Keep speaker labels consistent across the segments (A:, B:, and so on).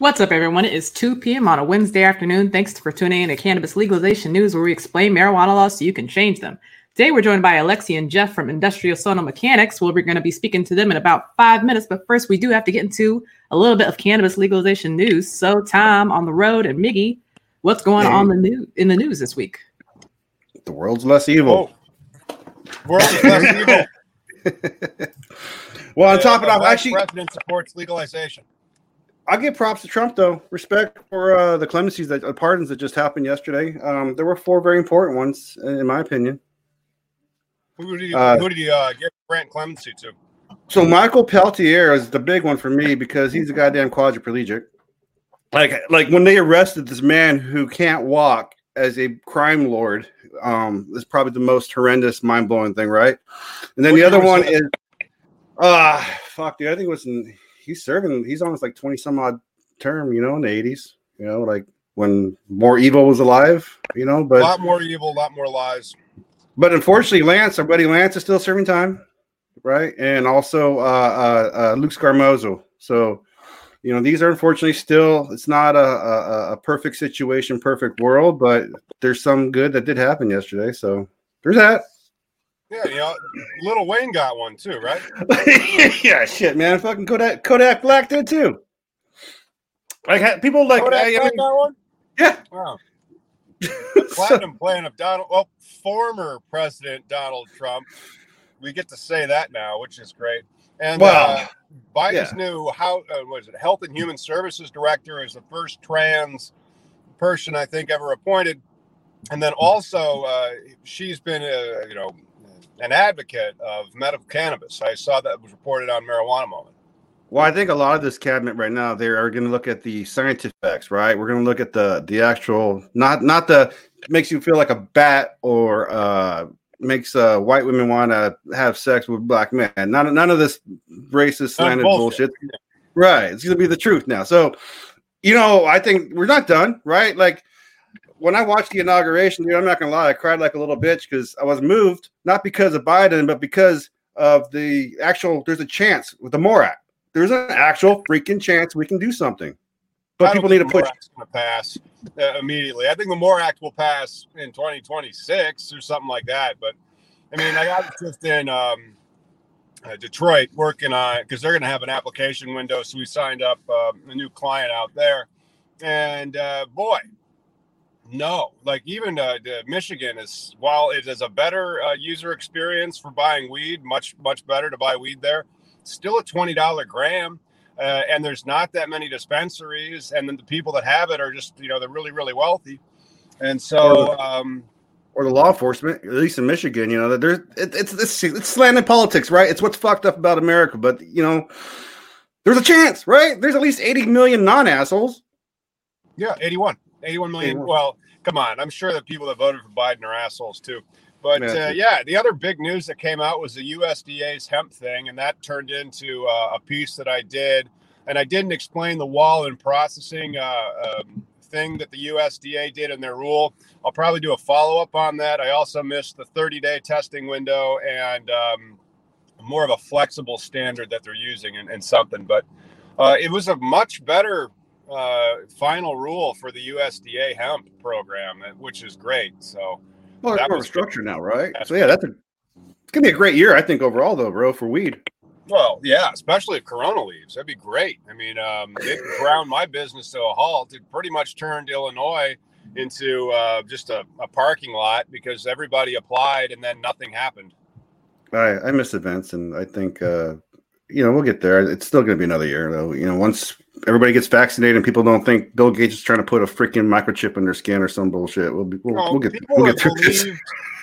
A: What's up, everyone? It is 2 p.m. on a Wednesday afternoon. Thanks for tuning in to Cannabis Legalization News, where we explain marijuana laws so you can change them. Today, we're joined by Alexi and Jeff from Industrial Sonomechanics. Well, we're going to be speaking to them in about five minutes. But first, we do have to get into a little bit of cannabis legalization news. So, Tom on the road and Miggy, what's going hey. on the new in the news this week?
B: The world's less evil.
C: Oh. World's less evil.
B: well, on top of that, actually,
C: president supports legalization.
B: I give props to Trump though. Respect for uh, the clemencies that uh, pardons that just happened yesterday. Um, there were four very important ones, in my opinion.
C: Who did he, uh, who did he uh, give grant clemency to?
B: So Michael Pelletier is the big one for me because he's a goddamn quadriplegic. Like, like when they arrested this man who can't walk as a crime lord, um, is probably the most horrendous, mind blowing thing, right? And then what the other one is, ah, uh, fuck, dude. I think it was in he's serving. He's almost like twenty some odd term, you know, in the eighties. You know, like when more evil was alive. You know, but
C: a lot more evil, a lot more lies.
B: But unfortunately, Lance, our buddy Lance, is still serving time, right? And also uh, uh, uh, Luke Scarmazzo. So, you know, these are unfortunately still. It's not a, a, a perfect situation, perfect world, but there's some good that did happen yesterday. So there's that.
C: Yeah, you know, Lil Wayne got one too, right?
B: yeah, shit, man. Fucking Kodak Kodak Black did too. Like people like
C: Kodak I, I mean, got one.
B: Yeah.
C: Wow. The platinum so, plan of Donald, well, former President Donald Trump. We get to say that now, which is great. And uh, Biden's yeah. new how uh, was it Health and Human Services Director is the first trans person I think ever appointed, and then also uh, she's been uh, you know an advocate of medical cannabis. I saw that was reported on Marijuana Moment.
B: Well, I think a lot of this cabinet right now they are going to look at the scientific facts, right? We're going to look at the the actual not not the makes you feel like a bat or uh makes uh white women want to have sex with black men. None none of this racist slanted bullshit. bullshit. Right. It's going to be the truth now. So, you know, I think we're not done, right? Like when I watched the inauguration, dude, I'm not gonna lie, I cried like a little bitch because I was moved, not because of Biden, but because of the actual. There's a chance with the MORE Act. There's an actual freaking chance we can do something, but people need to push.
C: Going to pass uh, immediately. I think the MORE Act will pass in 2026 or something like that. But I mean, I got just in um, uh, Detroit working on because they're going to have an application window. So we signed up uh, a new client out there, and uh, boy, no, like even uh, Michigan is while it is a better uh, user experience for buying weed, much much better to buy weed there. Still a twenty dollar gram, uh, and there's not that many dispensaries, and then the people that have it are just you know they're really really wealthy, and so. Um,
B: or the law enforcement, at least in Michigan, you know, that there's it, it's it's it's slanted politics, right? It's what's fucked up about America, but you know, there's a chance, right? There's at least 80 million non assholes.
C: Yeah, 81. 81 million. Well, come on. I'm sure the people that voted for Biden are assholes too. But
B: Yeah.
C: uh, yeah, the other big news that came out was the USDA's hemp thing, and that turned into uh, a piece that I did, and I didn't explain the wall and processing uh, um, thing that the USDA did in their rule. I'll probably do a follow up on that. I also missed the 30 day testing window and um, more of a flexible standard that they're using and, and something, but uh, it was a much better uh, final rule for the USDA hemp program, which is great. So.
B: Well,
C: That
B: more of a
C: was-
B: structure now, right?
C: That's
B: So yeah, that's a it's gonna be a great year, I think, overall, though, bro, for weed.
C: Well, yeah, especially if Corona leaves. That'd be great. I mean, um, it ground my business to a halt. It pretty much turned Illinois into uh, just a, a parking lot because everybody applied and then nothing happened.
B: I I miss events, and I think uh, you know we'll get there. It's still gonna be another year, though. You know, once everybody gets vaccinated and people don't think Bill Gates is trying to put a freaking microchip in their skin or some bullshit, we'll be we'll, we'll get
C: people
B: we'll
C: have
B: get through this.
C: believed,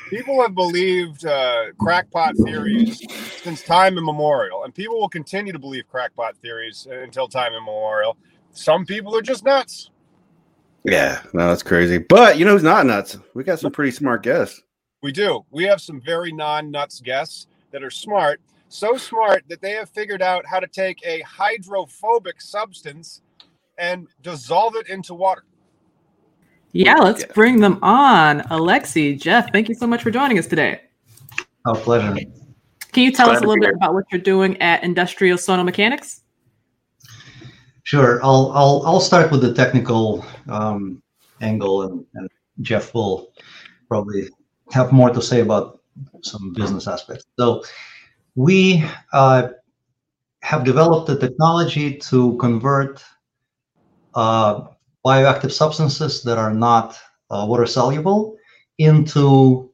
C: people have believed uh, crackpot theories since time immemorial, and people will continue to believe crackpot theories until time immemorial. Some people are just nuts.
B: Yeah, no, that's crazy. But you know who's not nuts? We got some pretty smart guests.
C: We do. We have some very non-nuts guests that are smart, so smart that they have figured out how to take a hydrophobic substance and dissolve it into water.
A: Yeah, let's
B: Yeah.
A: bring them on. Alexi, Jeff, thank you so much for joining us today.
D: Oh, pleasure.
A: Can you tell
B: Glad
A: us a little bit about what you're doing at Industrial Sonomechanics?
D: Sure. I'll I'll I'll start with the technical um, angle, and, and Jeff will probably have more to say about some business aspects. So, we uh, have developed a technology to convert uh, bioactive substances that are not uh, water soluble into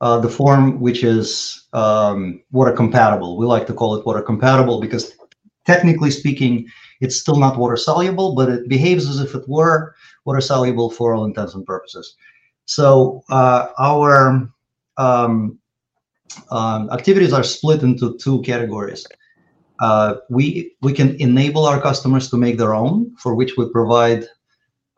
D: uh, the form which is um, water compatible. We like to call it water compatible because, technically speaking, it's still not water soluble, but it behaves as if it were water soluble for all intents and purposes. So uh, our um, um, activities are split into two categories. Uh, we we can enable our customers to make their own, for which we provide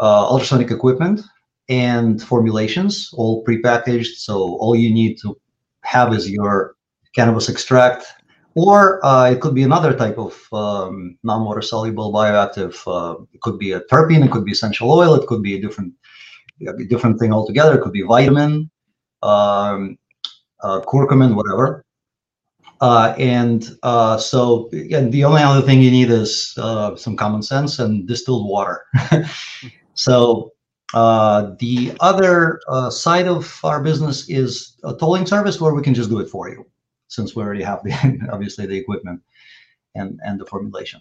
D: uh, ultrasonic equipment and formulations, all prepackaged. So all you need to have is your cannabis extract or uh, it could be another type of um, non-water soluble bioactive. Uh, it could be a terpene, it could be essential oil, it could be a different, a different thing altogether. It could be vitamin, um, uh, curcumin, whatever. Uh, and uh, so, the only other thing you need is uh, some common sense and distilled water. so, uh, the other uh, side of our business is a tolling service where we can just do it for you since we already have the obviously the equipment and and the formulation.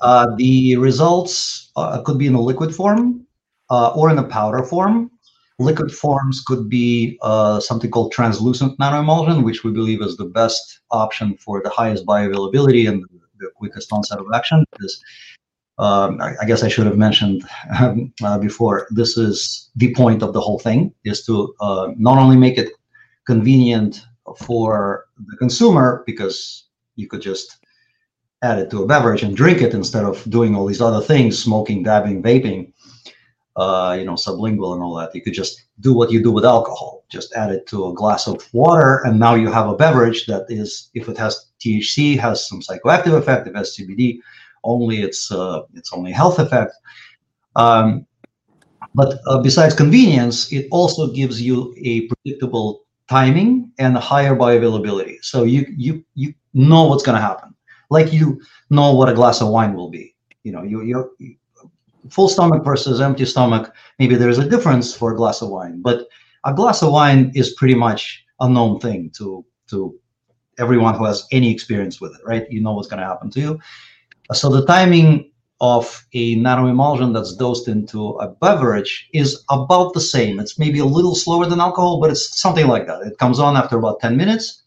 D: Uh, the results could be in a liquid form or in a powder form. Liquid forms could be uh, something called translucent nanoemulsion, which we believe is the best option for the highest bioavailability and the quickest onset of action. Because um, I, I guess I should have mentioned um, uh, before. This is the point of the whole thing: is to uh, not only make it convenient for the consumer because you could just add it to a beverage and drink it instead of doing all these other things smoking dabbing vaping uh, you know sublingual and all that. You could just do what you do with alcohol. Just add it to a glass of water and now you have a beverage that is if it has thc has some psychoactive effect. If it has cbd only it's uh, it's only health effect. Um, but uh, besides convenience it also gives you a predictable timing and a higher bioavailability. So you you you know what's going to happen, like you know what a glass of wine will be. You know, you you full stomach versus empty stomach. Maybe there's a difference for a glass of wine, but a glass of wine is pretty much a known thing to to everyone who has any experience with it, right? You know what's going to happen to you. So the timing of a nanoemulsion that's dosed into a beverage is about the same. It's maybe a little slower than alcohol, but it's something like that. It comes on after about 10 minutes.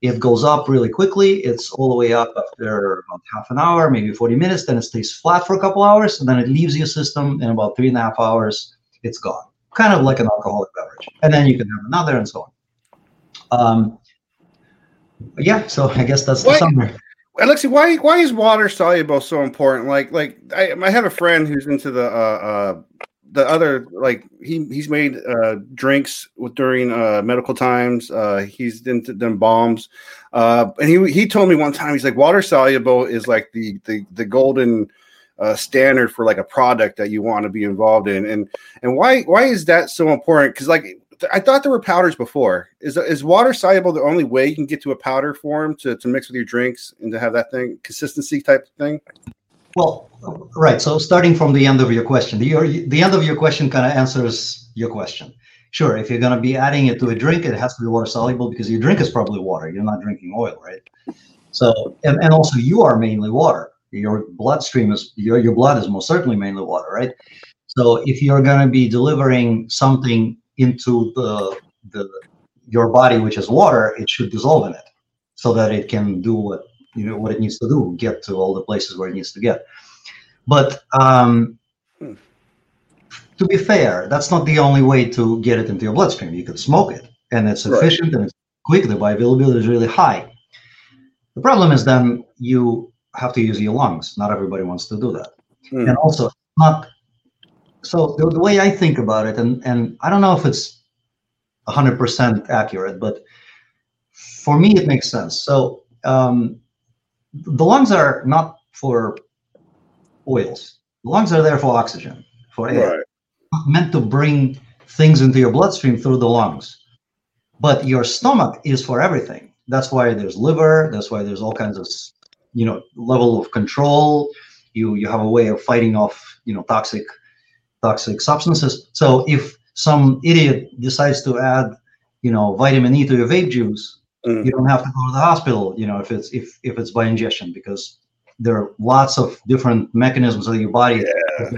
D: It goes up really quickly. It's all the way up after about half an hour, maybe 40 minutes. Then it stays flat for a couple hours, and then it leaves your system in about three and a half hours. It's gone, kind of like an alcoholic beverage. And then you can have another and so on. Um, yeah, so I guess that's the
B: What?
D: summary.
B: Alexi, why why is water soluble so important? Like like I, I have a friend who's into the uh, uh the other like he he's made uh, drinks during uh, medical times. Uh, he's done, done bombs, uh, and he he told me one time he's like water soluble is like the the the golden uh, standard for like a product that you want to be involved in, and and why why is that so important? Because like I thought there were powders before. Is is water soluble the only way you can get to a powder form to, to mix with your drinks and to have that thing consistency type thing?
D: Well, right. So starting from the end of your question, the, the end of your question kind of answers your question. Sure, if you're going to be adding it to a drink, it has to be water soluble because your drink is probably water. You're not drinking oil, right? So, and, and also you are mainly water. Your bloodstream is your your blood is most certainly mainly water, right? So if you're going to be delivering something into the the your body, which is water, it should dissolve in it so that it can do what you know what it needs to do, get to all the places where it needs to get. But um, hmm. to be fair, that's not the only way to get it into your bloodstream. You could smoke it, and it's efficient right. and it's quick. The bioavailability is really high. The problem is then you have to use your lungs. Not everybody wants to do that, hmm. and also not. So the, the way I think about it, and and I don't know if it's 100% accurate, but for me it makes sense. So um, the lungs are not for oils. The lungs are there for oxygen, for air. Right. Meant to bring things into your bloodstream through the lungs. But your stomach is for everything. That's why there's liver. That's why there's all kinds of, you know, level of control. You you have a way of fighting off, you know, toxic toxic substances. So if some idiot decides to add, you know, vitamin E to your vape juice, Mm. You don't have to go to the hospital, you know, if it's if if it's by ingestion, because there are lots of different mechanisms of your body yeah.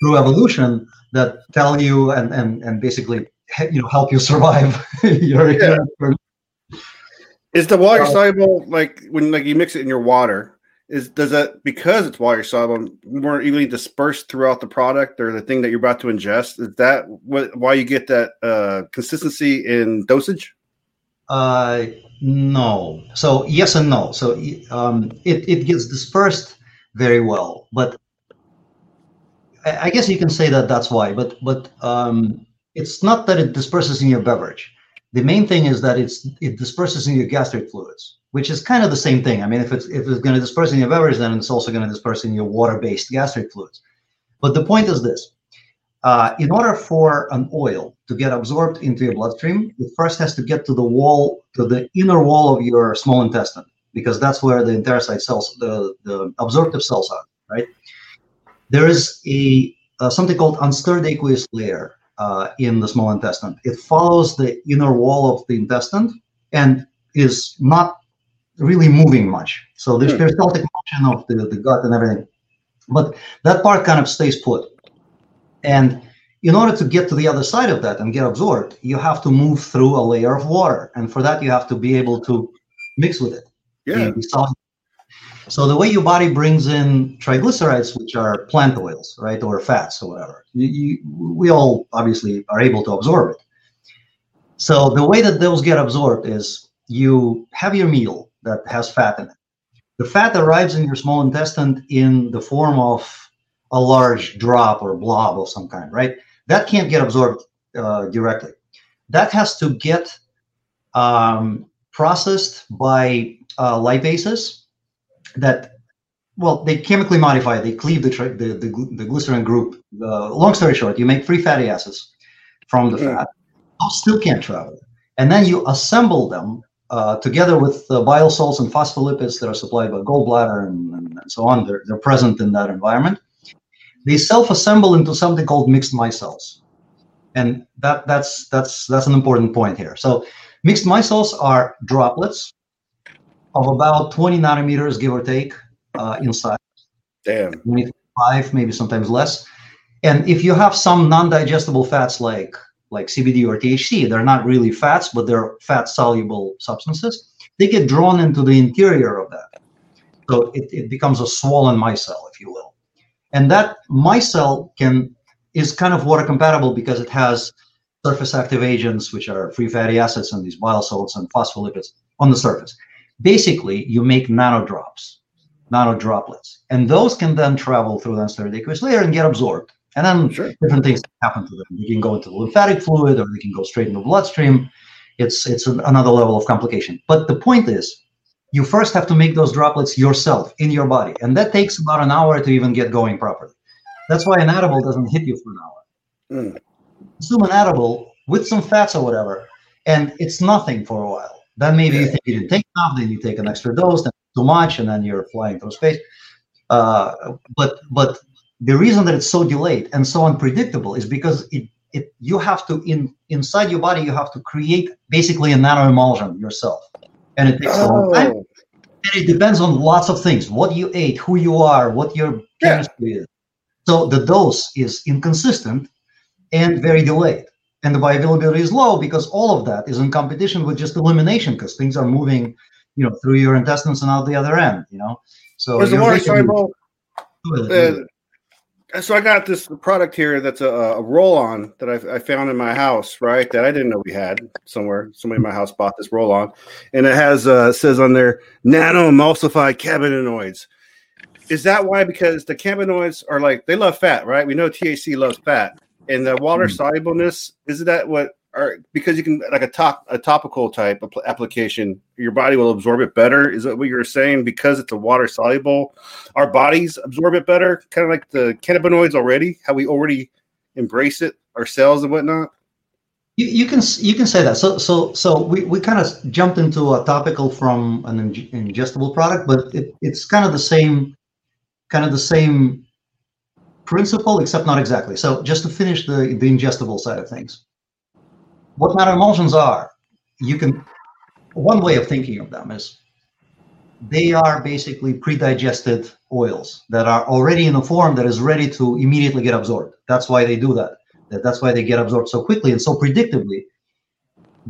D: through evolution that tell you and and and basically you know help you survive your,
B: yeah. your is the water soluble like when like you mix it in your water is does that because it's water soluble more evenly dispersed throughout the product or the thing that you're about to ingest is that what why you get that uh, consistency in dosage
D: uh, no. So yes and no. So um, it it gets dispersed very well, but I guess you can say that that's why. But but um, it's not that it disperses in your beverage. The main thing is that it's it disperses in your gastric fluids, which is kind of the same thing. I mean, if it's if it's going to disperse in your beverage, then it's also going to disperse in your water-based gastric fluids. But the point is this: uh, in order for an oil to get absorbed into your bloodstream, it first has to get to the wall, to the inner wall of your small intestine, because that's where the enterocyte cells, the, the absorptive cells are, right? There is a uh, something called unstirred aqueous layer uh, in the small intestine. It follows the inner wall of the intestine and is not really moving much. So there's hmm. peristaltic motion of the, the gut and everything. But that part kind of stays put. And in order to get to the other side of that and get absorbed, you have to move through a layer of water. And for that, you have to be able to mix with it.
B: Yeah.
D: So the way your body brings in triglycerides, which are plant oils, right, or fats or whatever, you, you, we all obviously are able to absorb it. So the way that those get absorbed is you have your meal that has fat in it. The fat arrives in your small intestine in the form of a large drop or blob of some kind, right? That can't get absorbed uh, directly. That has to get um, processed by uh, lipases that, well, they chemically modify, they cleave the, the, the, the, glycerin group. Uh, long story short, you make free fatty acids from the mm. fat. Those still can't travel. And then you assemble them uh, together with the bile salts and phospholipids that are supplied by gallbladder and, and, and so on. They're, they're present in that environment they self-assemble into something called mixed micelles and that that's that's that's an important point here. So mixed micelles are droplets of about 20 nanometers give or take uh, in size
B: damn.
D: Five maybe sometimes less. And if you have some non-digestible fats like like cbd or thc they're not really fats but they're fat soluble substances they get drawn into the interior of that. So it, it becomes a swollen micelle if you will and that micelle can is kind of water compatible because it has surface active agents, which are free fatty acids and these bile salts and phospholipids on the surface. Basically, you make nanodrops, nano droplets, and those can then travel through the unstirred aqueous layer and get absorbed And then
B: Sure.
D: different things happen to them. You can go into the lymphatic fluid, or they can go straight into the bloodstream. It's it's an, another level of complication. But the point is, you first have to make those droplets yourself in your body, and that takes about an hour to even get going properly. That's why an edible doesn't hit you for an hour.
B: Mm.
D: Consume an edible with some fats or whatever, and it's nothing for a while. Then maybe you think you didn't take enough, then you take an extra dose, then too much, and then you're flying through space. Uh, but but the reason that it's so delayed and so unpredictable is because it it you have to in inside your body you have to create basically a nano emulsion yourself, and it takes a long time.
B: Oh,
D: And it depends on lots of things: what you ate, who you are, what your
B: Yeah.
D: is. So the dose is inconsistent and very delayed, and the bioavailability is low because all of that is in competition with just elimination because things are moving, you know, through your intestines and out the other end. You know, so
B: was the
D: you're
B: water soluble? So I got this product here that's a, a roll-on that I, I found in my house, right? That I didn't know we had somewhere. Somebody in my house bought this roll-on, and it has uh, says on there nano emulsified cannabinoids. Is that why? Because the cannabinoids are like they love fat, right? We know THC loves fat, and the water solubleness isn't that what? Are because you can like a top a topical type application, your body will absorb it better. Is that what you're saying? Because it's a water soluble, our bodies absorb it better, kind of like the cannabinoids already, how we already embrace it ourselves and whatnot.
D: You, you can you can say that. So so so we, we kind of jumped into a topical from an ingestible product, but it, it's kind of the same kind of the same principle, except not exactly. So just to finish the the ingestible side of things, what nanoemulsions are, you can one way of thinking of them is they are basically pre-digested oils that are already in a form that is ready to immediately get absorbed. That's why they do that. That- That's why they get absorbed so quickly and so predictably,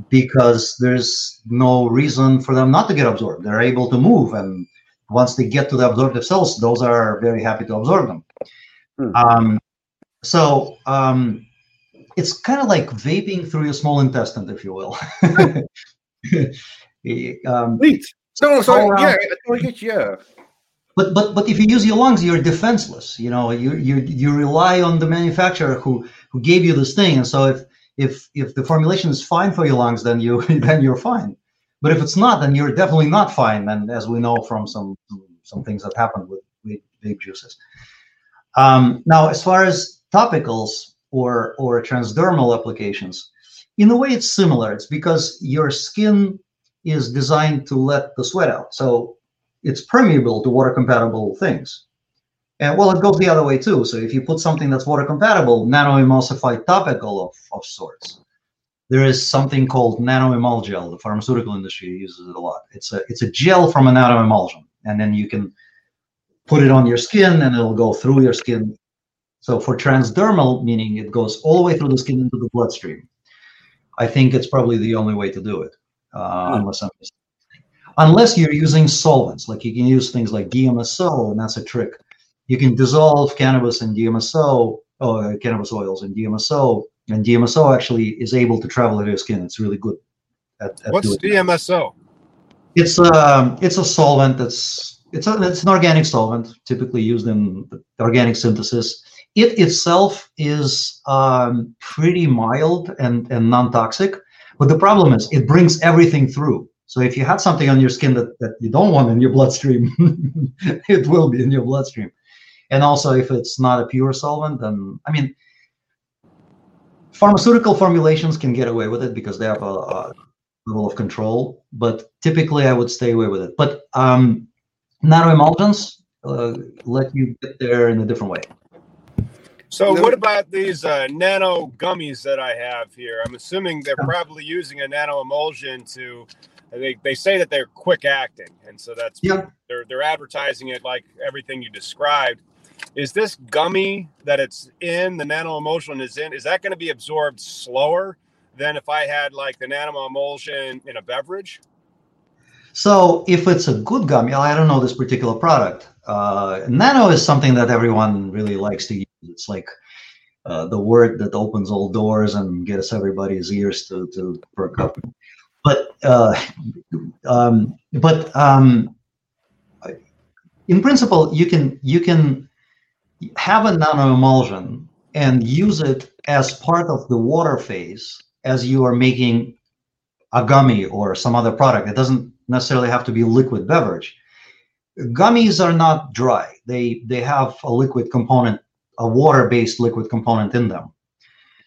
D: because there's no reason for them not to get absorbed. They're able to move, and once they get to the absorptive cells, those are very happy to absorb them.
B: Hmm.
D: Um, so um, it's kind of like vaping through your small intestine, if you will. um,
B: Neat. So, so
D: around.
B: yeah, I totally get you. Yeah.
D: but but but if you use your lungs, you're defenseless. You know, you you you rely on the manufacturer who who gave you this thing, and so if if if the formulation is fine for your lungs, then you then you're fine. But if it's not, then you're definitely not fine. And as we know from some some things that happen with with vape juices. Um, now, as far as topicals or or transdermal applications, in a way, it's similar. It's because your skin is designed to let the sweat out. So it's permeable to water compatible things. And well, it goes the other way too. So if you put something that's water compatible, nano-emulsified topical of, of sorts, there is something called nano-emulgel. The pharmaceutical industry uses it a lot. It's a it's a gel from a nano-emulsion, and then you can put it on your skin, and it'll go through your skin. So for transdermal, meaning it goes all the way through the skin into the bloodstream. I think it's probably the only way to do it, uh,
B: Hmm.
D: unless I'm unless you're using solvents like you can use things like DMSO and that's a trick you can dissolve cannabis in DMSO or cannabis oils in DMSO and DMSO actually is able to travel into your skin it's really good at, at
C: What's
D: doing that.
C: DMSO?
D: it's um it's a solvent that's it's a, it's an organic solvent typically used in organic synthesis it itself is um, pretty mild and, and non-toxic but the problem is it brings everything through. So if you have something on your skin that, that you don't want in your bloodstream it will be in your bloodstream. And also if it's not a pure solvent then i mean pharmaceutical formulations can get away with it because they have a, a level of control but typically i would stay away with it. But um nanoemulsions uh, let you get there in a different way
C: So, what about these uh, nano gummies that I have here? I'm assuming they're probably using a nano emulsion to. They, they say that they're quick acting, and so that's
D: Yeah.
C: they're they're advertising it like everything you described. Is this gummy that it's in the nano emulsion is in? Is that going to be absorbed slower than if I had like the nano emulsion in a beverage?
D: So if it's a good gummy, I don't know this particular product. Uh, nano is something that everyone really likes to use. It's like uh, the word that opens all doors and gets everybody's ears to, to perk up. But uh, um, but um, in principle, you can you can have a nano emulsion and use it as part of the water phase as you are making a gummy or some other product. It doesn't necessarily have to be liquid beverage. Gummies are not dry. They they have a liquid component, a water-based liquid component in them.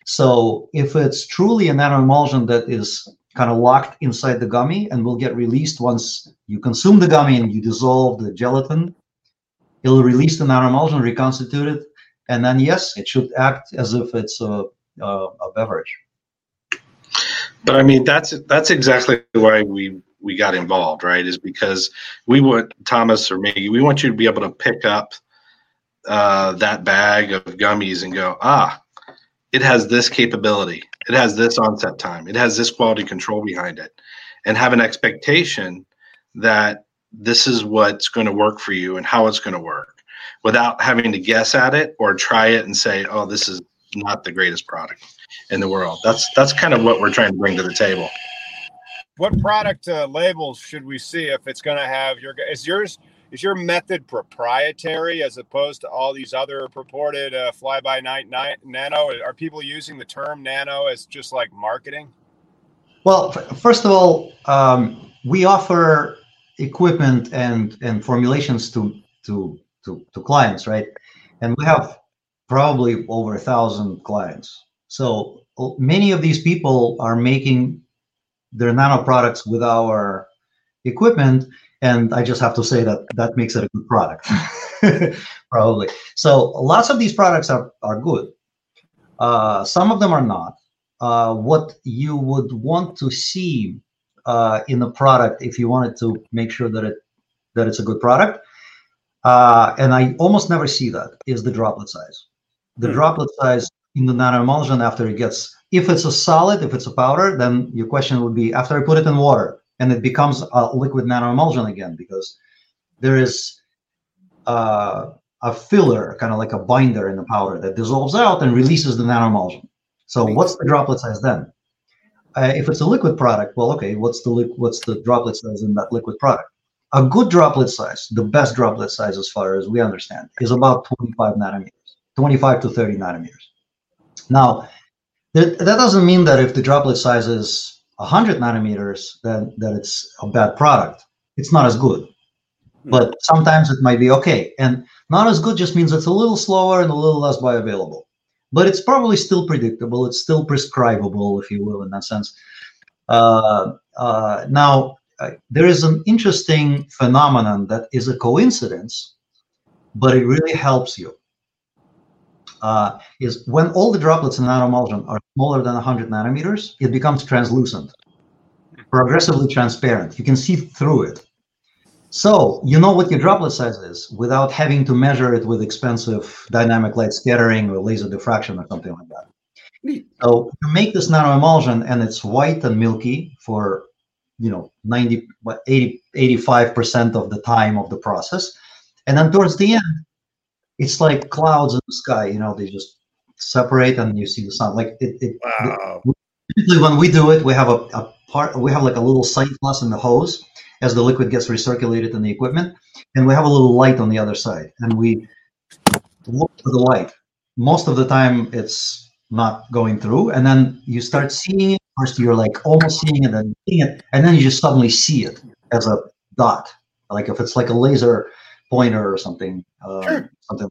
D: So if it's truly a nanoemulsion that is kind of locked inside the gummy and will get released once you consume the gummy and you dissolve the gelatin, it'll release the nanoemulsion, reconstitute it, and then yes, it should act as if it's a, a, a beverage.
E: But I mean, that's that's exactly why we we got involved, right? Is because we want Thomas or me, we want you to be able to pick up uh, that bag of gummies and go, ah, it has this capability, it has this onset time, it has this quality control behind it, and have an expectation that this is what's going to work for you and how it's going to work without having to guess at it or try it and say, oh, this is not the greatest product in the world. That's that's kind of what we're trying to bring to the table.
C: What product uh, labels should we see if it's going to have your? Is yours is your method proprietary as opposed to all these other purported uh, fly by night nano? Are people using the term nano as just like marketing?
D: Well, f- first of all, um, we offer equipment and and formulations to to to, to clients, right? And we have probably over a thousand clients. So many of these people are making their nano products with our equipment and i just have to say that that makes it a good product probably. So lots of these products are, are good. Uh, some of them are not. Uh, what you would want to see uh, in a product if you wanted to make sure that it that it's a good product uh, and i almost never see that is the droplet size. The hmm. droplet size in the nanoemulsion after it gets if it's a solid, if it's a powder, then your question would be after I put it in water and it becomes a liquid nanoemulsion again because there is uh, a filler, kind of like a binder in the powder that dissolves out and releases the nanoemulsion. So what's the droplet size then? Uh, if it's a liquid product, well, okay, what's the li- what's the droplet size in that liquid product? A good droplet size, the best droplet size as far as we understand, is about 25 nanometers, 25 to 30 nanometers. Now, that, that doesn't mean that if the droplet size is 100 nanometers, then that it's a bad product. It's not as good. Hmm. But sometimes it might be okay. And not as good just means it's a little slower and a little less bioavailable. But it's probably still predictable. It's still prescribable, if you will, in that sense. Uh, uh, now, uh, there is an interesting phenomenon that is a coincidence, but it really helps you uh, is when all the droplets in nanoemulsion are smaller than 100 nanometers, it becomes translucent, progressively transparent. You can see through it. So you know what your droplet size is without having to measure it with expensive dynamic light scattering or laser diffraction or something like that. So you make this nanoemulsion and it's white and milky for you know 90 80 85% of the time of the process and then towards the end it's like clouds in the sky. You know, they just separate and you see the sun. Like it. it wow. When we do it, we have a, a part. We have like a little sight glass in the hose as the liquid gets recirculated in the equipment, and we have a little light on the other side, and we look for the light. Most of the time, it's not going through, and then you start seeing it. First, you're like almost seeing it, and seeing it, and then you just suddenly see it as a dot. Like if it's like a laser pointer or something. Uh, sure. Something.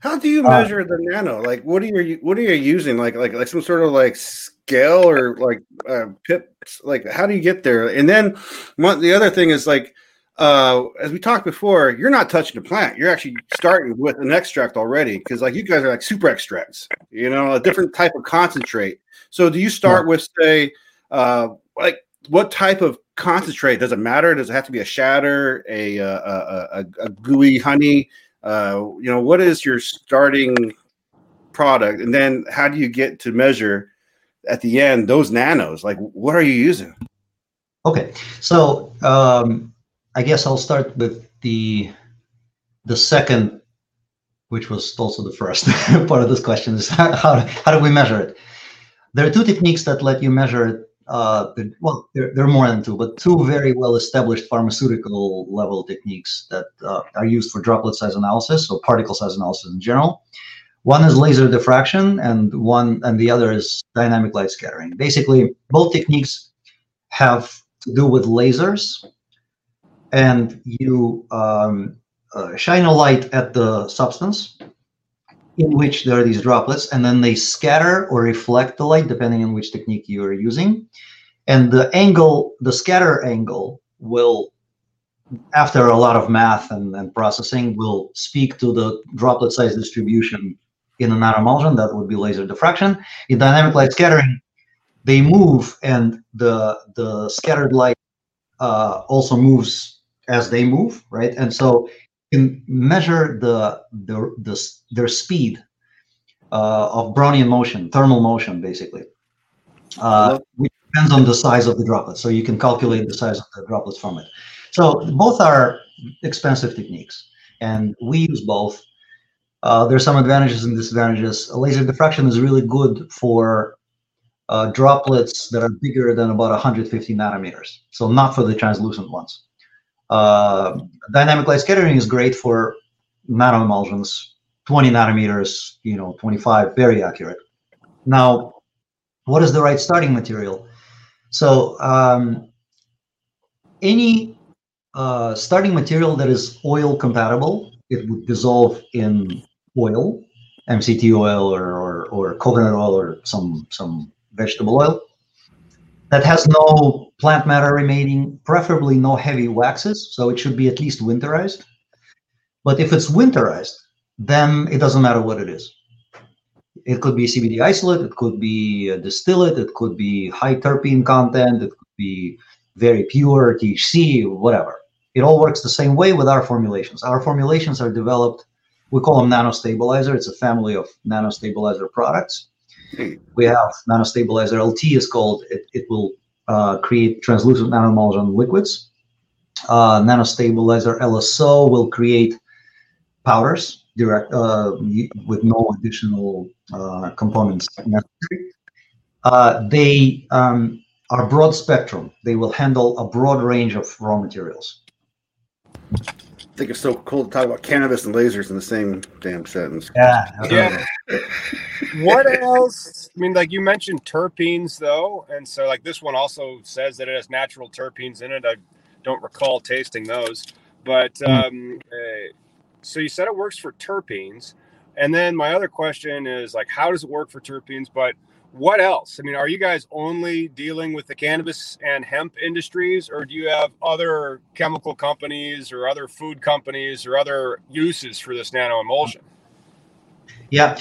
B: How do you uh, measure uh, the nano? Like, what are you what are you using? Like, like like some sort of like scale or like uh, pips? Like, how do you get there? And then one, the other thing is like, uh, as we talked before, you're not touching the plant. You're actually starting with an extract already because like you guys are like super extracts. You know, a different type of concentrate. So, do you start yeah. with say, uh, like what type of concentrate? Does it matter? Does it have to be a shatter, a a, a, a gooey honey? Uh, you know, what is your starting product, and then how do you get to measure at the end those nanos? Like, what are you using?
D: Okay, so um, I guess I'll start with the the second, which was also the first part of this question is how, how, how do we measure it? There are two techniques that let you measure it uh, well, there, there, are more than two, but two very well established pharmaceutical level techniques that uh, are used for droplet size analysis or particle size analysis in general. One is laser diffraction, and one and the other is dynamic light scattering. Basically, both techniques have to do with lasers, and you um, uh, shine a light at the substance in which there are these droplets, and then they scatter or reflect the light depending on which technique you are using. And the angle, the scatter angle, will, after a lot of math and, and processing, will speak to the droplet size distribution in a nanoemulsion. That would be laser diffraction. In dynamic light scattering, they move, and the the scattered light uh, also moves as they move, right? And so can measure the, the, the their speed uh, of Brownian motion, thermal motion, basically, uh, which depends on the size of the droplet. So you can calculate the size of the droplets from it. So both are expensive techniques, and we use both. Uh, there's some advantages and disadvantages. Laser diffraction is really good for uh, droplets that are bigger than about 150 nanometers, so not for the translucent ones. Uh, dynamic light scattering is great for nanoemulsions, 20 nanometers, you know, 25, very accurate. Now, what is the right starting material? So um, any uh, starting material that is oil compatible, it would dissolve in oil, MCT oil or, or, or coconut oil or some, some vegetable oil that has no plant matter remaining, preferably no heavy waxes. So it should be at least winterized. But if it's winterized, then it doesn't matter what it is. It could be CBD isolate, it could be distillate, it could be high terpene content, it could be very pure THC, whatever. It all works the same way with our formulations. Our formulations are developed, we call them nanostabilizer. It's a family of nanostabilizer products we have nanostabilizer LT is called. It, it will uh, create translucent nanoemulsion liquids. Uh, nanostabilizer LSO will create powders direct uh, with no additional uh, components necessary. Uh, they um, are broad spectrum. They will handle a broad range of raw materials
B: think it's so cool to talk about cannabis and lasers in the same damn sentence.
D: Yeah.
C: Yeah. what else? I mean, like you mentioned terpenes, though, and so like this one also says that it has natural terpenes in it. I don't recall tasting those, but hmm. um, uh, so you said it works for terpenes, and then my other question is like, how does it work for terpenes? But what else? I mean, are you guys only dealing with the cannabis and hemp industries, or do you have other chemical companies or other food companies or other uses for this nano emulsion?
D: Yeah,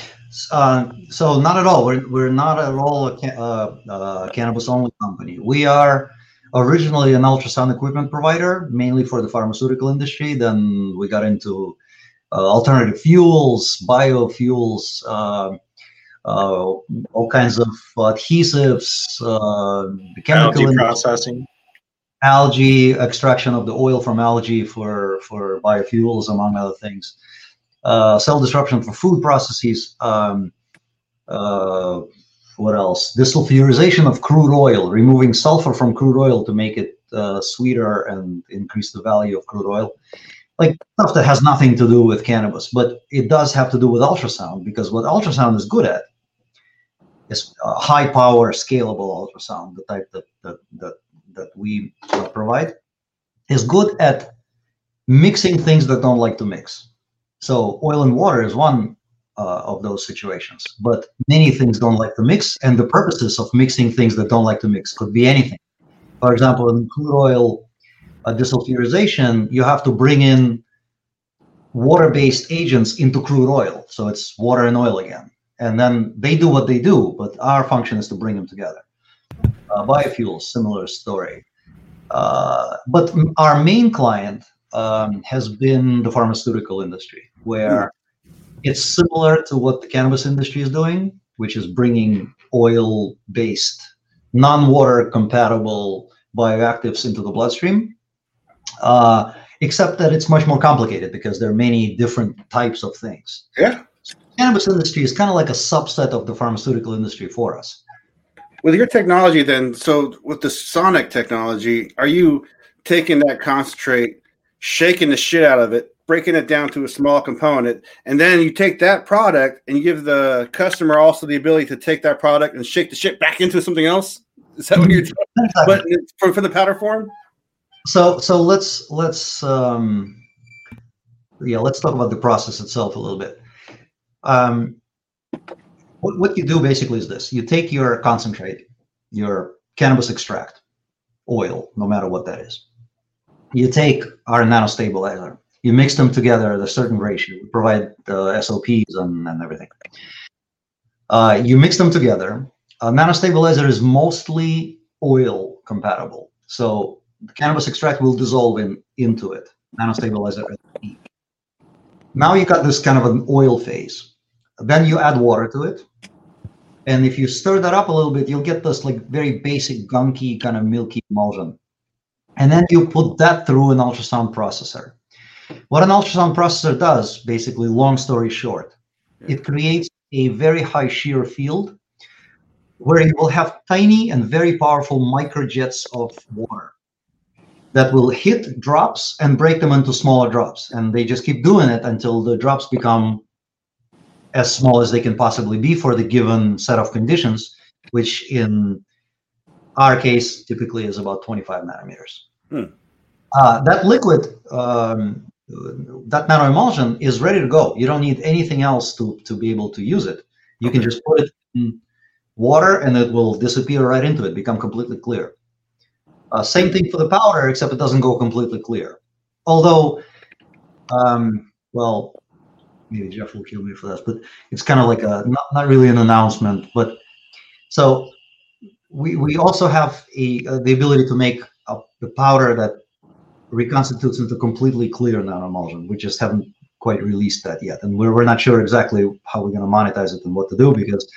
D: uh, so not at all. We're, we're not at all a uh, uh, cannabis only company. We are originally an ultrasound equipment provider, mainly for the pharmaceutical industry. Then we got into uh, alternative fuels, biofuels uh, all kinds of adhesives, uh,
E: chemical algae processing,
D: algae extraction of the oil from algae for for biofuels, among other things. Uh, cell disruption for food processes. Um, uh, what else? Desulfurization of crude oil, removing sulfur from crude oil to make it uh, sweeter and increase the value of crude oil like stuff that has nothing to do with cannabis, but it does have to do with ultrasound because what ultrasound is good at is high power scalable ultrasound, the type that that that, that we provide, is good at mixing things that don't like to mix. So oil and water is one uh, of those situations, but many things don't like to mix, and the purposes of mixing things that don't like to mix could be anything. For example, in crude oil uh, desulfurization, you have to bring in water-based agents into crude oil, so it's water and oil again and then they do what they do, but our function is to bring them together. Uh, biofuels, similar story. Uh, but our main client um, has been the pharmaceutical industry, where it's similar to what the cannabis industry is doing, which is bringing oil-based, non-water compatible bioactives into the bloodstream. Uh, except that it's much more complicated because there are many different types of things.
B: Yeah
D: cannabis industry is kind of like a subset of the pharmaceutical industry for us.
B: With your technology, then, so with the sonic technology, are you taking that concentrate, shaking the shit out of it, breaking it down to a small component, and then you take that product and you give the customer also the ability to take that product and shake the shit back into something else. Is that what you're?
D: Exactly.
B: But for, for the powder form,
D: So so let's let's um, yeah let's talk about the process itself a little bit. Um, what, what you do basically is this: you take your concentrate, your cannabis extract, oil, no matter what that is. You take our nanostabilizer, you mix them together at a certain ratio. We provide the SOPs and, and everything. Uh, you mix them together. A nanostabilizer is mostly oil compatible, so the cannabis extract will dissolve in into it. Nanostabilizer. Now you got this kind of an oil phase. Then you add water to it, and if you stir that up a little bit, you'll get this like very basic gunky kind of milky emulsion. And then you put that through an ultrasound processor. What an ultrasound processor does, basically, long story short, it creates a very high shear field where you will have tiny and very powerful microjets of water that will hit drops and break them into smaller drops. And they just keep doing it until the drops become as small as they can possibly be for the given set of conditions, which in our case typically is about 25 nanometers.
B: Hmm.
D: Uh, that liquid, um, that nanoemulsion is ready to go. You don't need anything else to, to be able to use it. You can just put it in water and it will disappear right into it, become completely clear. Uh, same thing for the powder, except it doesn't go completely clear. Although, um, well, maybe Jeff will kill me for this, but it's kind of like a not, not really an announcement. But so we we also have a uh, the ability to make a, the powder that reconstitutes into completely clear nanoemulsion. We just haven't quite released that yet, and we're we're not sure exactly how we're going to monetize it and what to do because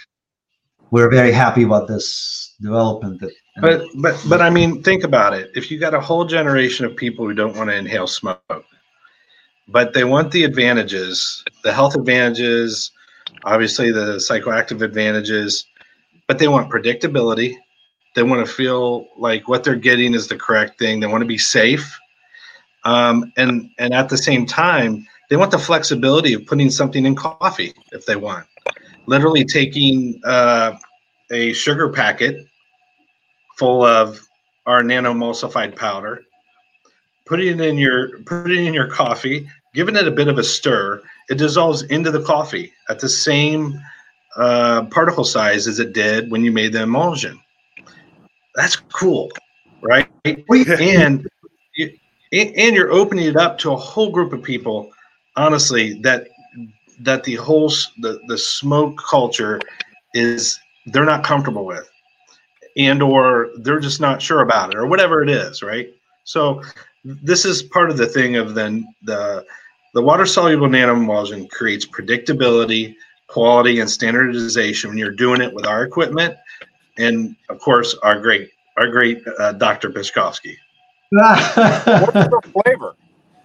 D: we're very happy about this development. That,
E: But but but I mean, think about it. If you got a whole generation of people who don't want to inhale smoke, but they want the advantages, the health advantages, obviously the psychoactive advantages, but they want predictability. They want to feel like what they're getting is the correct thing. They want to be safe, um, and and at the same time, they want the flexibility of putting something in coffee if they want. Literally taking uh, a sugar packet full of our nano-emulsified powder, putting it in your putting it in your coffee, giving it a bit of a stir. It dissolves into the coffee at the same uh, particle size as it did when you made the emulsion. That's cool, right? and you, and you're opening it up to a whole group of people. Honestly, that that the whole the the smoke culture is they're not comfortable with and or they're just not sure about it or whatever it is right so this is part of the thing of then the the water soluble nanoemulsion creates predictability quality and standardization when you're doing it with our equipment and of course our great our great uh, dr Peshkovsky.
C: What's the flavor?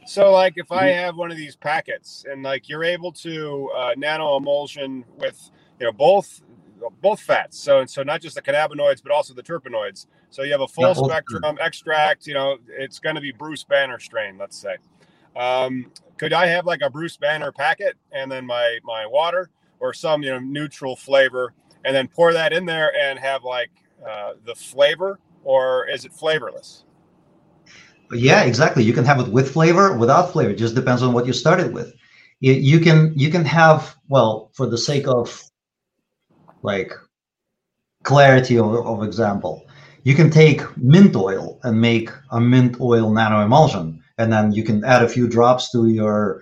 C: So, like, if I have one of these packets and like you're able to uh, nano emulsion with you know both both fats, so and so not just the cannabinoids but also the terpenoids. So you have a full spectrum extract. You know, it's going to be Bruce Banner strain, let's say. Um, could I have like a Bruce Banner packet and then my my water or some you know neutral flavor, and then pour that in there and have like uh, the flavor, or is it flavorless?
D: Yeah, exactly. You can have it with flavor, without flavor. It just depends on what you started with. You, you can you can have well, for the sake of like clarity of, of example, you can take mint oil and make a mint oil nano emulsion, and then you can add a few drops to your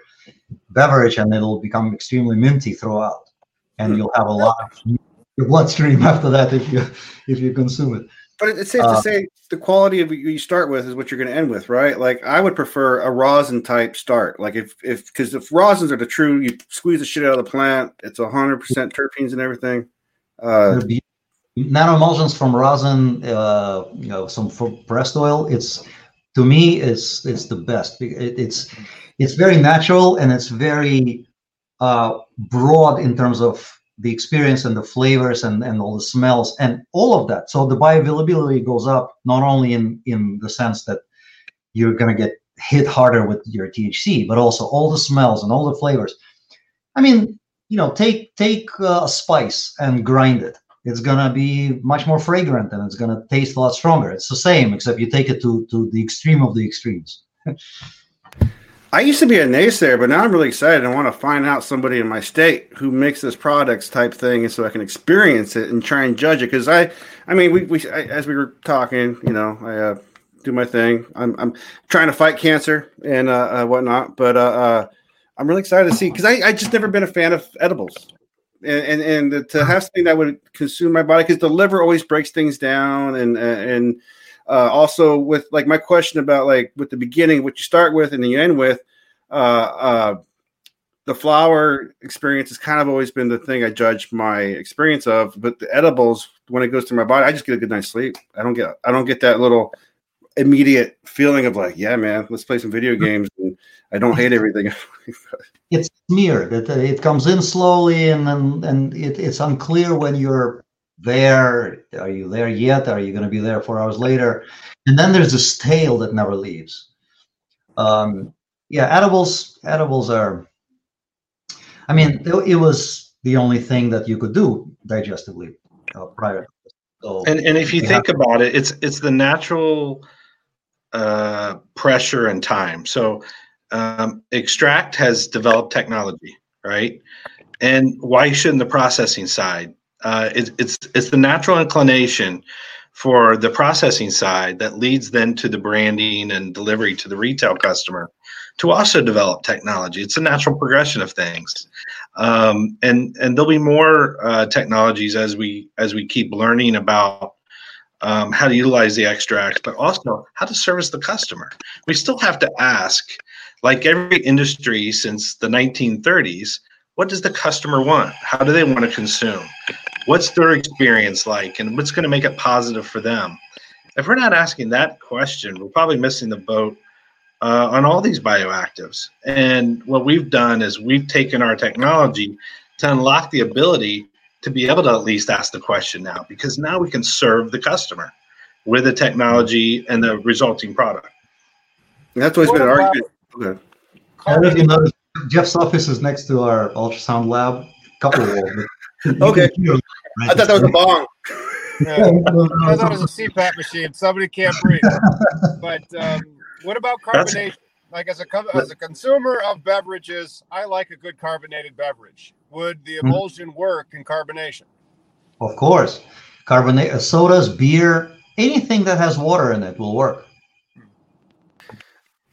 D: beverage, and it'll become extremely minty throughout, and you'll have a lot of your bloodstream after that if you if you consume it.
B: But it's safe
D: Uh,
B: to say the quality of what you start with is what you're going to end with, right? Like I would prefer a rosin type start. Like if if because if rosins are the true, you squeeze the shit out of the plant. It's hundred percent terpenes and everything. Uh,
D: nanoemulsions from rosin, uh, you know, some pressed oil. It's to me, it's it's the best. It, it's it's very natural and it's very uh, broad in terms of the experience and the flavors and, and all the smells and all of that. So the bioavailability goes up not only in in the sense that you're gonna get hit harder with your THC, but also all the smells and all the flavors. I mean, you know, take take uh, a spice and grind it. It's gonna be much more fragrant and it's gonna taste a lot stronger. It's the same, except you take it to to the extreme of the extremes.
B: I used to be a naysayer, but now I'm really excited. I want to find out somebody in my state who makes this products type thing, and so I can experience it and try and judge it. Because I, I mean, we, we I, as we were talking, you know, I uh, do my thing. I'm, I'm trying to fight cancer and uh, uh, whatnot, but uh, uh, I'm really excited to see because I, I just never been a fan of edibles, and and, and to have something that would consume my body because the liver always breaks things down, and and uh, also with like my question about like with the beginning, what you start with and then you end with, uh, uh, the flower experience has kind of always been the thing I judge my experience of. But the edibles, when it goes through my body, I just get a good night's sleep. I don't get I don't get that little immediate feeling of like, yeah, man, let's play some video games. And I don't hate everything.
D: it's smeared. It, it comes in slowly, and then and it, it's unclear when you're there. Are you there yet? Are you going to be there four hours later? And then there's this tail that never leaves. Um, yeah, edibles. Edibles are. I mean, it was the only thing that you could do digestively uh, prior.
E: So, and and if you think have, about it, it's it's the natural uh, pressure and time. So, um, Extract has developed technology, right? And why shouldn't the processing side uh, it, it's it's the natural inclination for the processing side that leads then to the branding and delivery to the retail customer to also develop technology. It's a natural progression of things, um, and and there'll be more uh, technologies as we as we keep learning about um, how to utilize the extracts, but also how to service the customer. We still have to ask, like every industry since the 1930s, what does the customer want? How do they want to consume? what's their experience like and what's going to make it positive for them if we're not asking that question we're probably missing the boat uh, on all these bioactives and what we've done is we've taken our technology to unlock the ability to be able to at least ask the question now because now we can serve the customer with the technology and the resulting product
B: and that's always been an argument okay. I don't know
D: you know, Jeff's office is next to our ultrasound lab. Couple
B: okay. I thought that was a bong.
C: Yeah. I thought it was a CPAP machine. Somebody can't breathe. But um, what about carbonation? Like as a as a consumer of beverages, I like a good carbonated beverage. Would the hmm. emulsion mm-hmm. work in carbonation?
D: Of course, carbonate sodas, beer, anything that has water in it will work.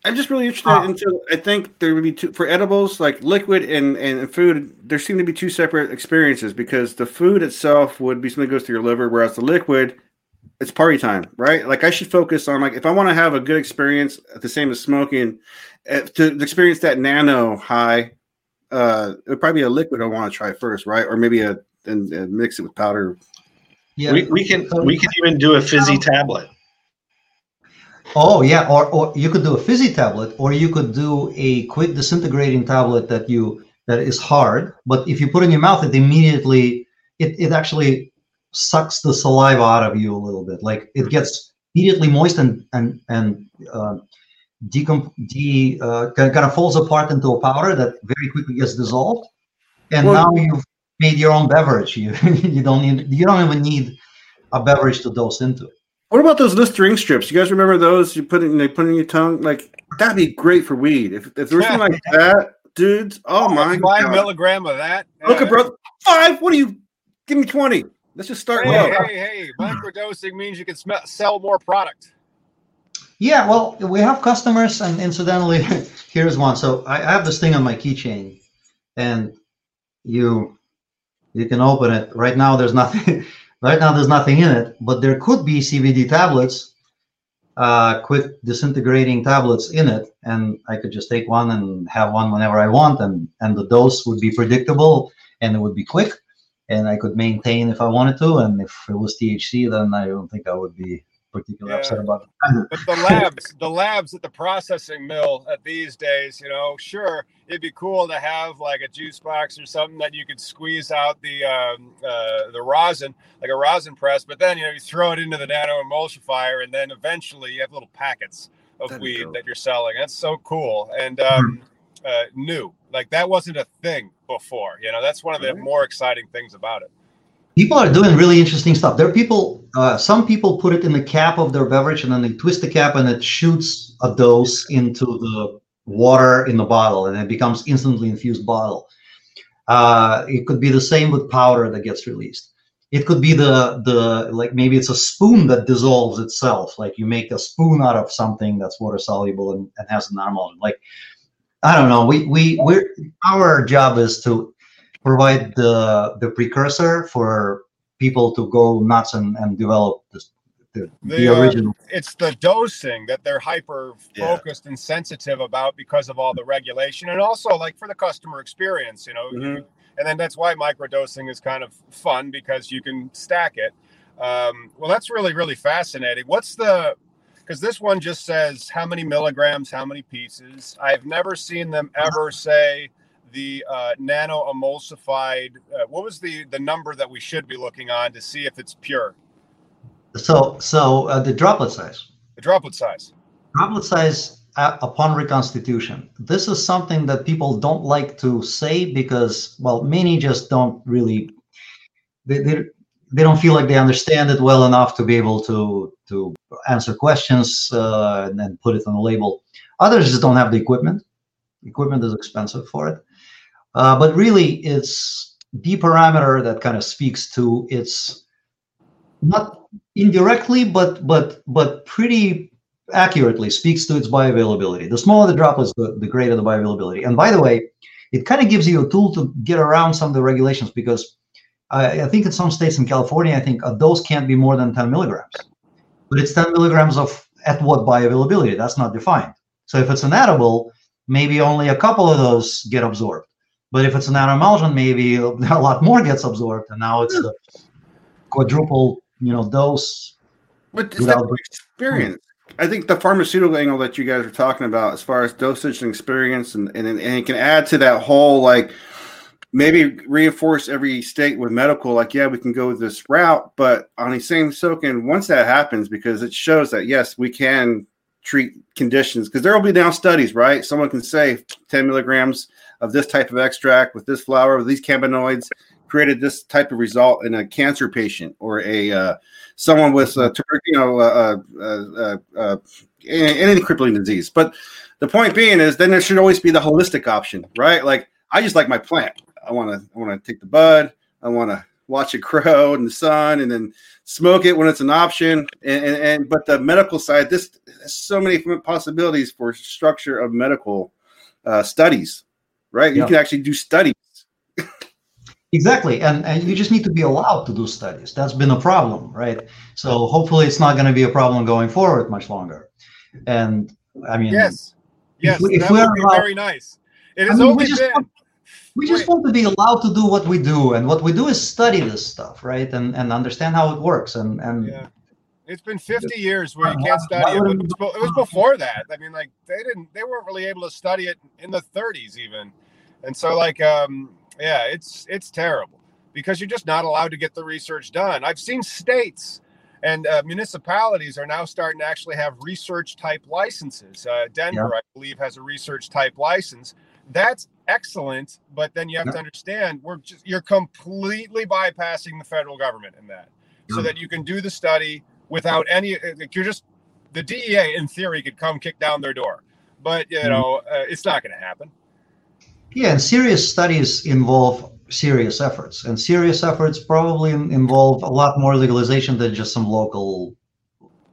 B: I'm just really interested uh, into. I think there would be two for edibles, like liquid and and food. There seem to be two separate experiences because the food itself would be something that goes to your liver, whereas the liquid, it's party time, right? Like I should focus on like if I want to have a good experience, the same as smoking, uh, to experience that nano high, uh, it would probably be a liquid I want to try first, right? Or maybe a and, and mix it with powder.
E: Yeah, we, we can we can even do a fizzy tablet.
D: Oh yeah, or, or you could do a fizzy tablet, or you could do a quick disintegrating tablet that you that is hard, but if you put in your mouth, it immediately it, it actually sucks the saliva out of you a little bit. Like it gets immediately moist and and and uh, decomp- de uh, kind of falls apart into a powder that very quickly gets dissolved, and well, now you've made your own beverage. You you don't need you don't even need a beverage to dose into.
B: What about those Listerine strips? You guys remember those? You put it, they put it in your tongue. Like that'd be great for weed. If, if there's something like that, dudes. Oh, oh my
C: five god! milligram of that.
B: Look, at brother, five. What do you? Give me twenty. Let's just start.
C: Hey, low. hey, hey! Microdosing means you can sm- sell more product.
D: Yeah, well, we have customers, and incidentally, here's one. So I have this thing on my keychain, and you you can open it right now. There's nothing. Right now, there's nothing in it, but there could be CBD tablets, uh, quick disintegrating tablets in it, and I could just take one and have one whenever I want, and and the dose would be predictable and it would be quick, and I could maintain if I wanted to, and if it was THC, then I don't think I would be particularly yeah. upset about
C: it. but the labs, the labs at the processing mill at these days, you know, sure, it'd be cool to have like a juice box or something that you could squeeze out the um, uh, the rosin, like a rosin press. But then you know you throw it into the nano emulsifier, and then eventually you have little packets of
B: That'd
C: weed
B: dope.
C: that you're selling. That's so cool and um, uh, new. Like that wasn't a thing before. You know, that's one of the
B: Right.
C: more exciting things about it.
D: People are doing really interesting stuff. There are people, uh, some people put it in the cap of their beverage and then they twist the cap and it shoots a dose into the water in the bottle and it becomes instantly infused bottle. Uh, it could be the same with powder that gets released. It could be the the like maybe it's a spoon that dissolves itself. Like you make a spoon out of something that's water soluble and, and has an animal. Like I don't know. We we we're our job is to provide the the precursor for people to go nuts and, and develop this, the, the,
C: The, uh,
D: original.
C: It's the dosing that they're hyper
B: Yeah.
C: focused and sensitive about because of all the regulation, and also like for the customer experience. You know,
B: Mhm.
C: and then that's why microdosing is kind of fun because you can stack it. Um, well, that's really really fascinating. What's the because this one just says how many milligrams, how many pieces. I've never seen them ever say the uh, nano emulsified. Uh, what was the the number that we should be looking on to see if it's pure?
D: So so uh, the droplet size.
C: The droplet size.
D: Droplet size uh, upon reconstitution. This is something that people don't like to say because well, many just don't really. They, they, they don't feel like they understand it well enough to be able to to answer questions uh, and then put it on a label. Others just don't have the equipment. Equipment is expensive for it. Uh, but really, it's the parameter that kind of speaks to its not indirectly, but but but pretty accurately speaks to its bioavailability. The smaller the droplets, the, the greater the bioavailability. And by the way, it kind of gives you a tool to get around some of the regulations because I, I think in some states in California, I think a dose can't be more than 10 milligrams. But it's 10 milligrams of at what bioavailability? That's not defined. So if it's an edible, maybe only a couple of those get absorbed. But if it's an nanoemulsion, maybe a lot more gets absorbed, and now it's a quadruple, you know, dose.
B: But
D: Without-
B: experience. I think the pharmaceutical angle that you guys are talking about, as far as dosage and experience, and, and, and it can add to that whole like maybe reinforce every state with medical, like, yeah, we can go this route, but on the same token, once that happens, because it shows that yes, we can treat conditions, because there will be now studies, right? Someone can say 10 milligrams of this type of extract with this flower, with these cannabinoids, created this type of result in a cancer patient or a uh, someone with uh, you know uh, any crippling disease. But the point being is, then there should always be the holistic option, right? Like I just like my plant. I want to I want to take the bud. I want to watch it grow in the sun and then smoke it when it's an option. And, and, and but the medical side, this so many possibilities for structure of medical uh, studies, right? You can actually do studies.
D: Exactly, and, and you just need to be allowed to do studies. That's been a problem, right? So hopefully, it's not going to be a problem going forward much longer. And I mean,
C: Yes. Yes.
D: we- if
C: that
D: we
C: would
D: are
C: be
D: allowed-
C: very nice. It is
D: I
C: has
D: mean, we just
C: been.
D: want- we just
C: Wait.
D: want to be allowed to do what we do, and what we do is study this stuff, right? And and understand how it works. And and
C: Yeah. It's been 50 years where you can't study it.
D: would
C: But
D: it
C: it,
D: be-
C: was, be- it was before that. I mean, like they didn't, they weren't really able to study it in the 30s even, and so like, um, yeah, it's it's terrible because you're just not allowed to get the research done. I've seen states and uh, municipalities are now starting to actually have research type licenses. Uh, Denver, I believe, has a research type license. That's excellent, but then you have to understand we're just you're completely bypassing the federal government in that, so that you can do the study without any. Like you're just the DEA in theory could come kick down their door, but you
D: Mhm.
C: know uh, it's not going to happen.
D: Yeah, and serious studies involve serious efforts, and serious efforts probably involve a lot more legalization than just some local,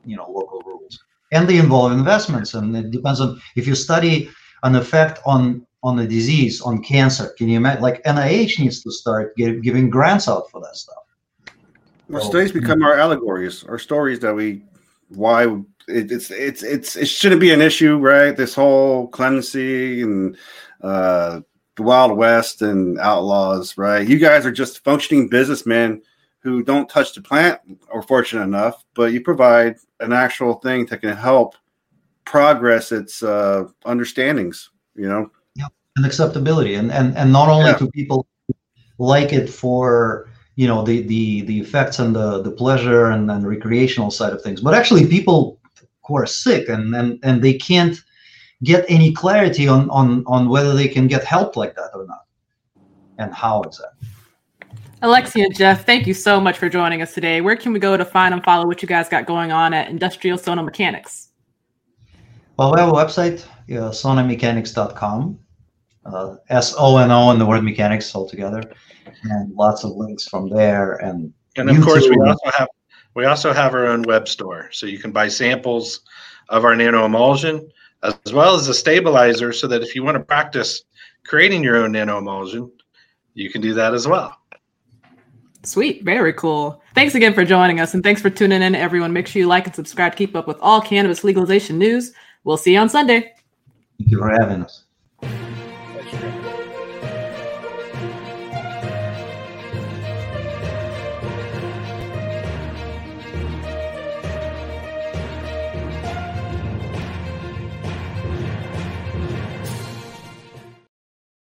D: you know, local rules. And they involve investments, and it depends on if you study an effect on on a disease, on cancer. Can you imagine? Like NIH needs to start gi- giving grants out for that stuff.
B: Our
D: Oh,
B: studies
D: hmm.
B: become our allegories, our stories that we why it, it's it's it's it shouldn't be an issue, right? This whole clemency and uh, the Wild West and outlaws, right? You guys are just functioning businessmen who don't touch the plant, or fortunate enough, but you provide an actual thing that can help progress its uh, understandings. You know,
D: and acceptability and and and not only
B: Yeah.
D: to people like it for you know the the the effects and the the pleasure and, and recreational side of things but actually people who are sick and and, and they can't get any clarity on on on whether they can get help like that or not and how exactly
A: Alexey and Jeff, thank you so much for joining us today. Where can we go to find and follow what you guys got going on at Industrial Sonomechanics?
D: Well, we have a website, uh, sonomechanics.com. Uh, S O N O and the word mechanics all together, and lots of links from there. And
E: And of course, we also have we also have our own web store, so you can buy samples of our nano emulsion as well as a stabilizer, so that if you want to practice creating your own nano emulsion, you can do that as well.
A: Sweet, very cool. Thanks again for joining us, and thanks for tuning in, everyone. Make sure you like and subscribe to keep up with all cannabis legalization news. We'll see you on Sunday.
D: Thank you for having us.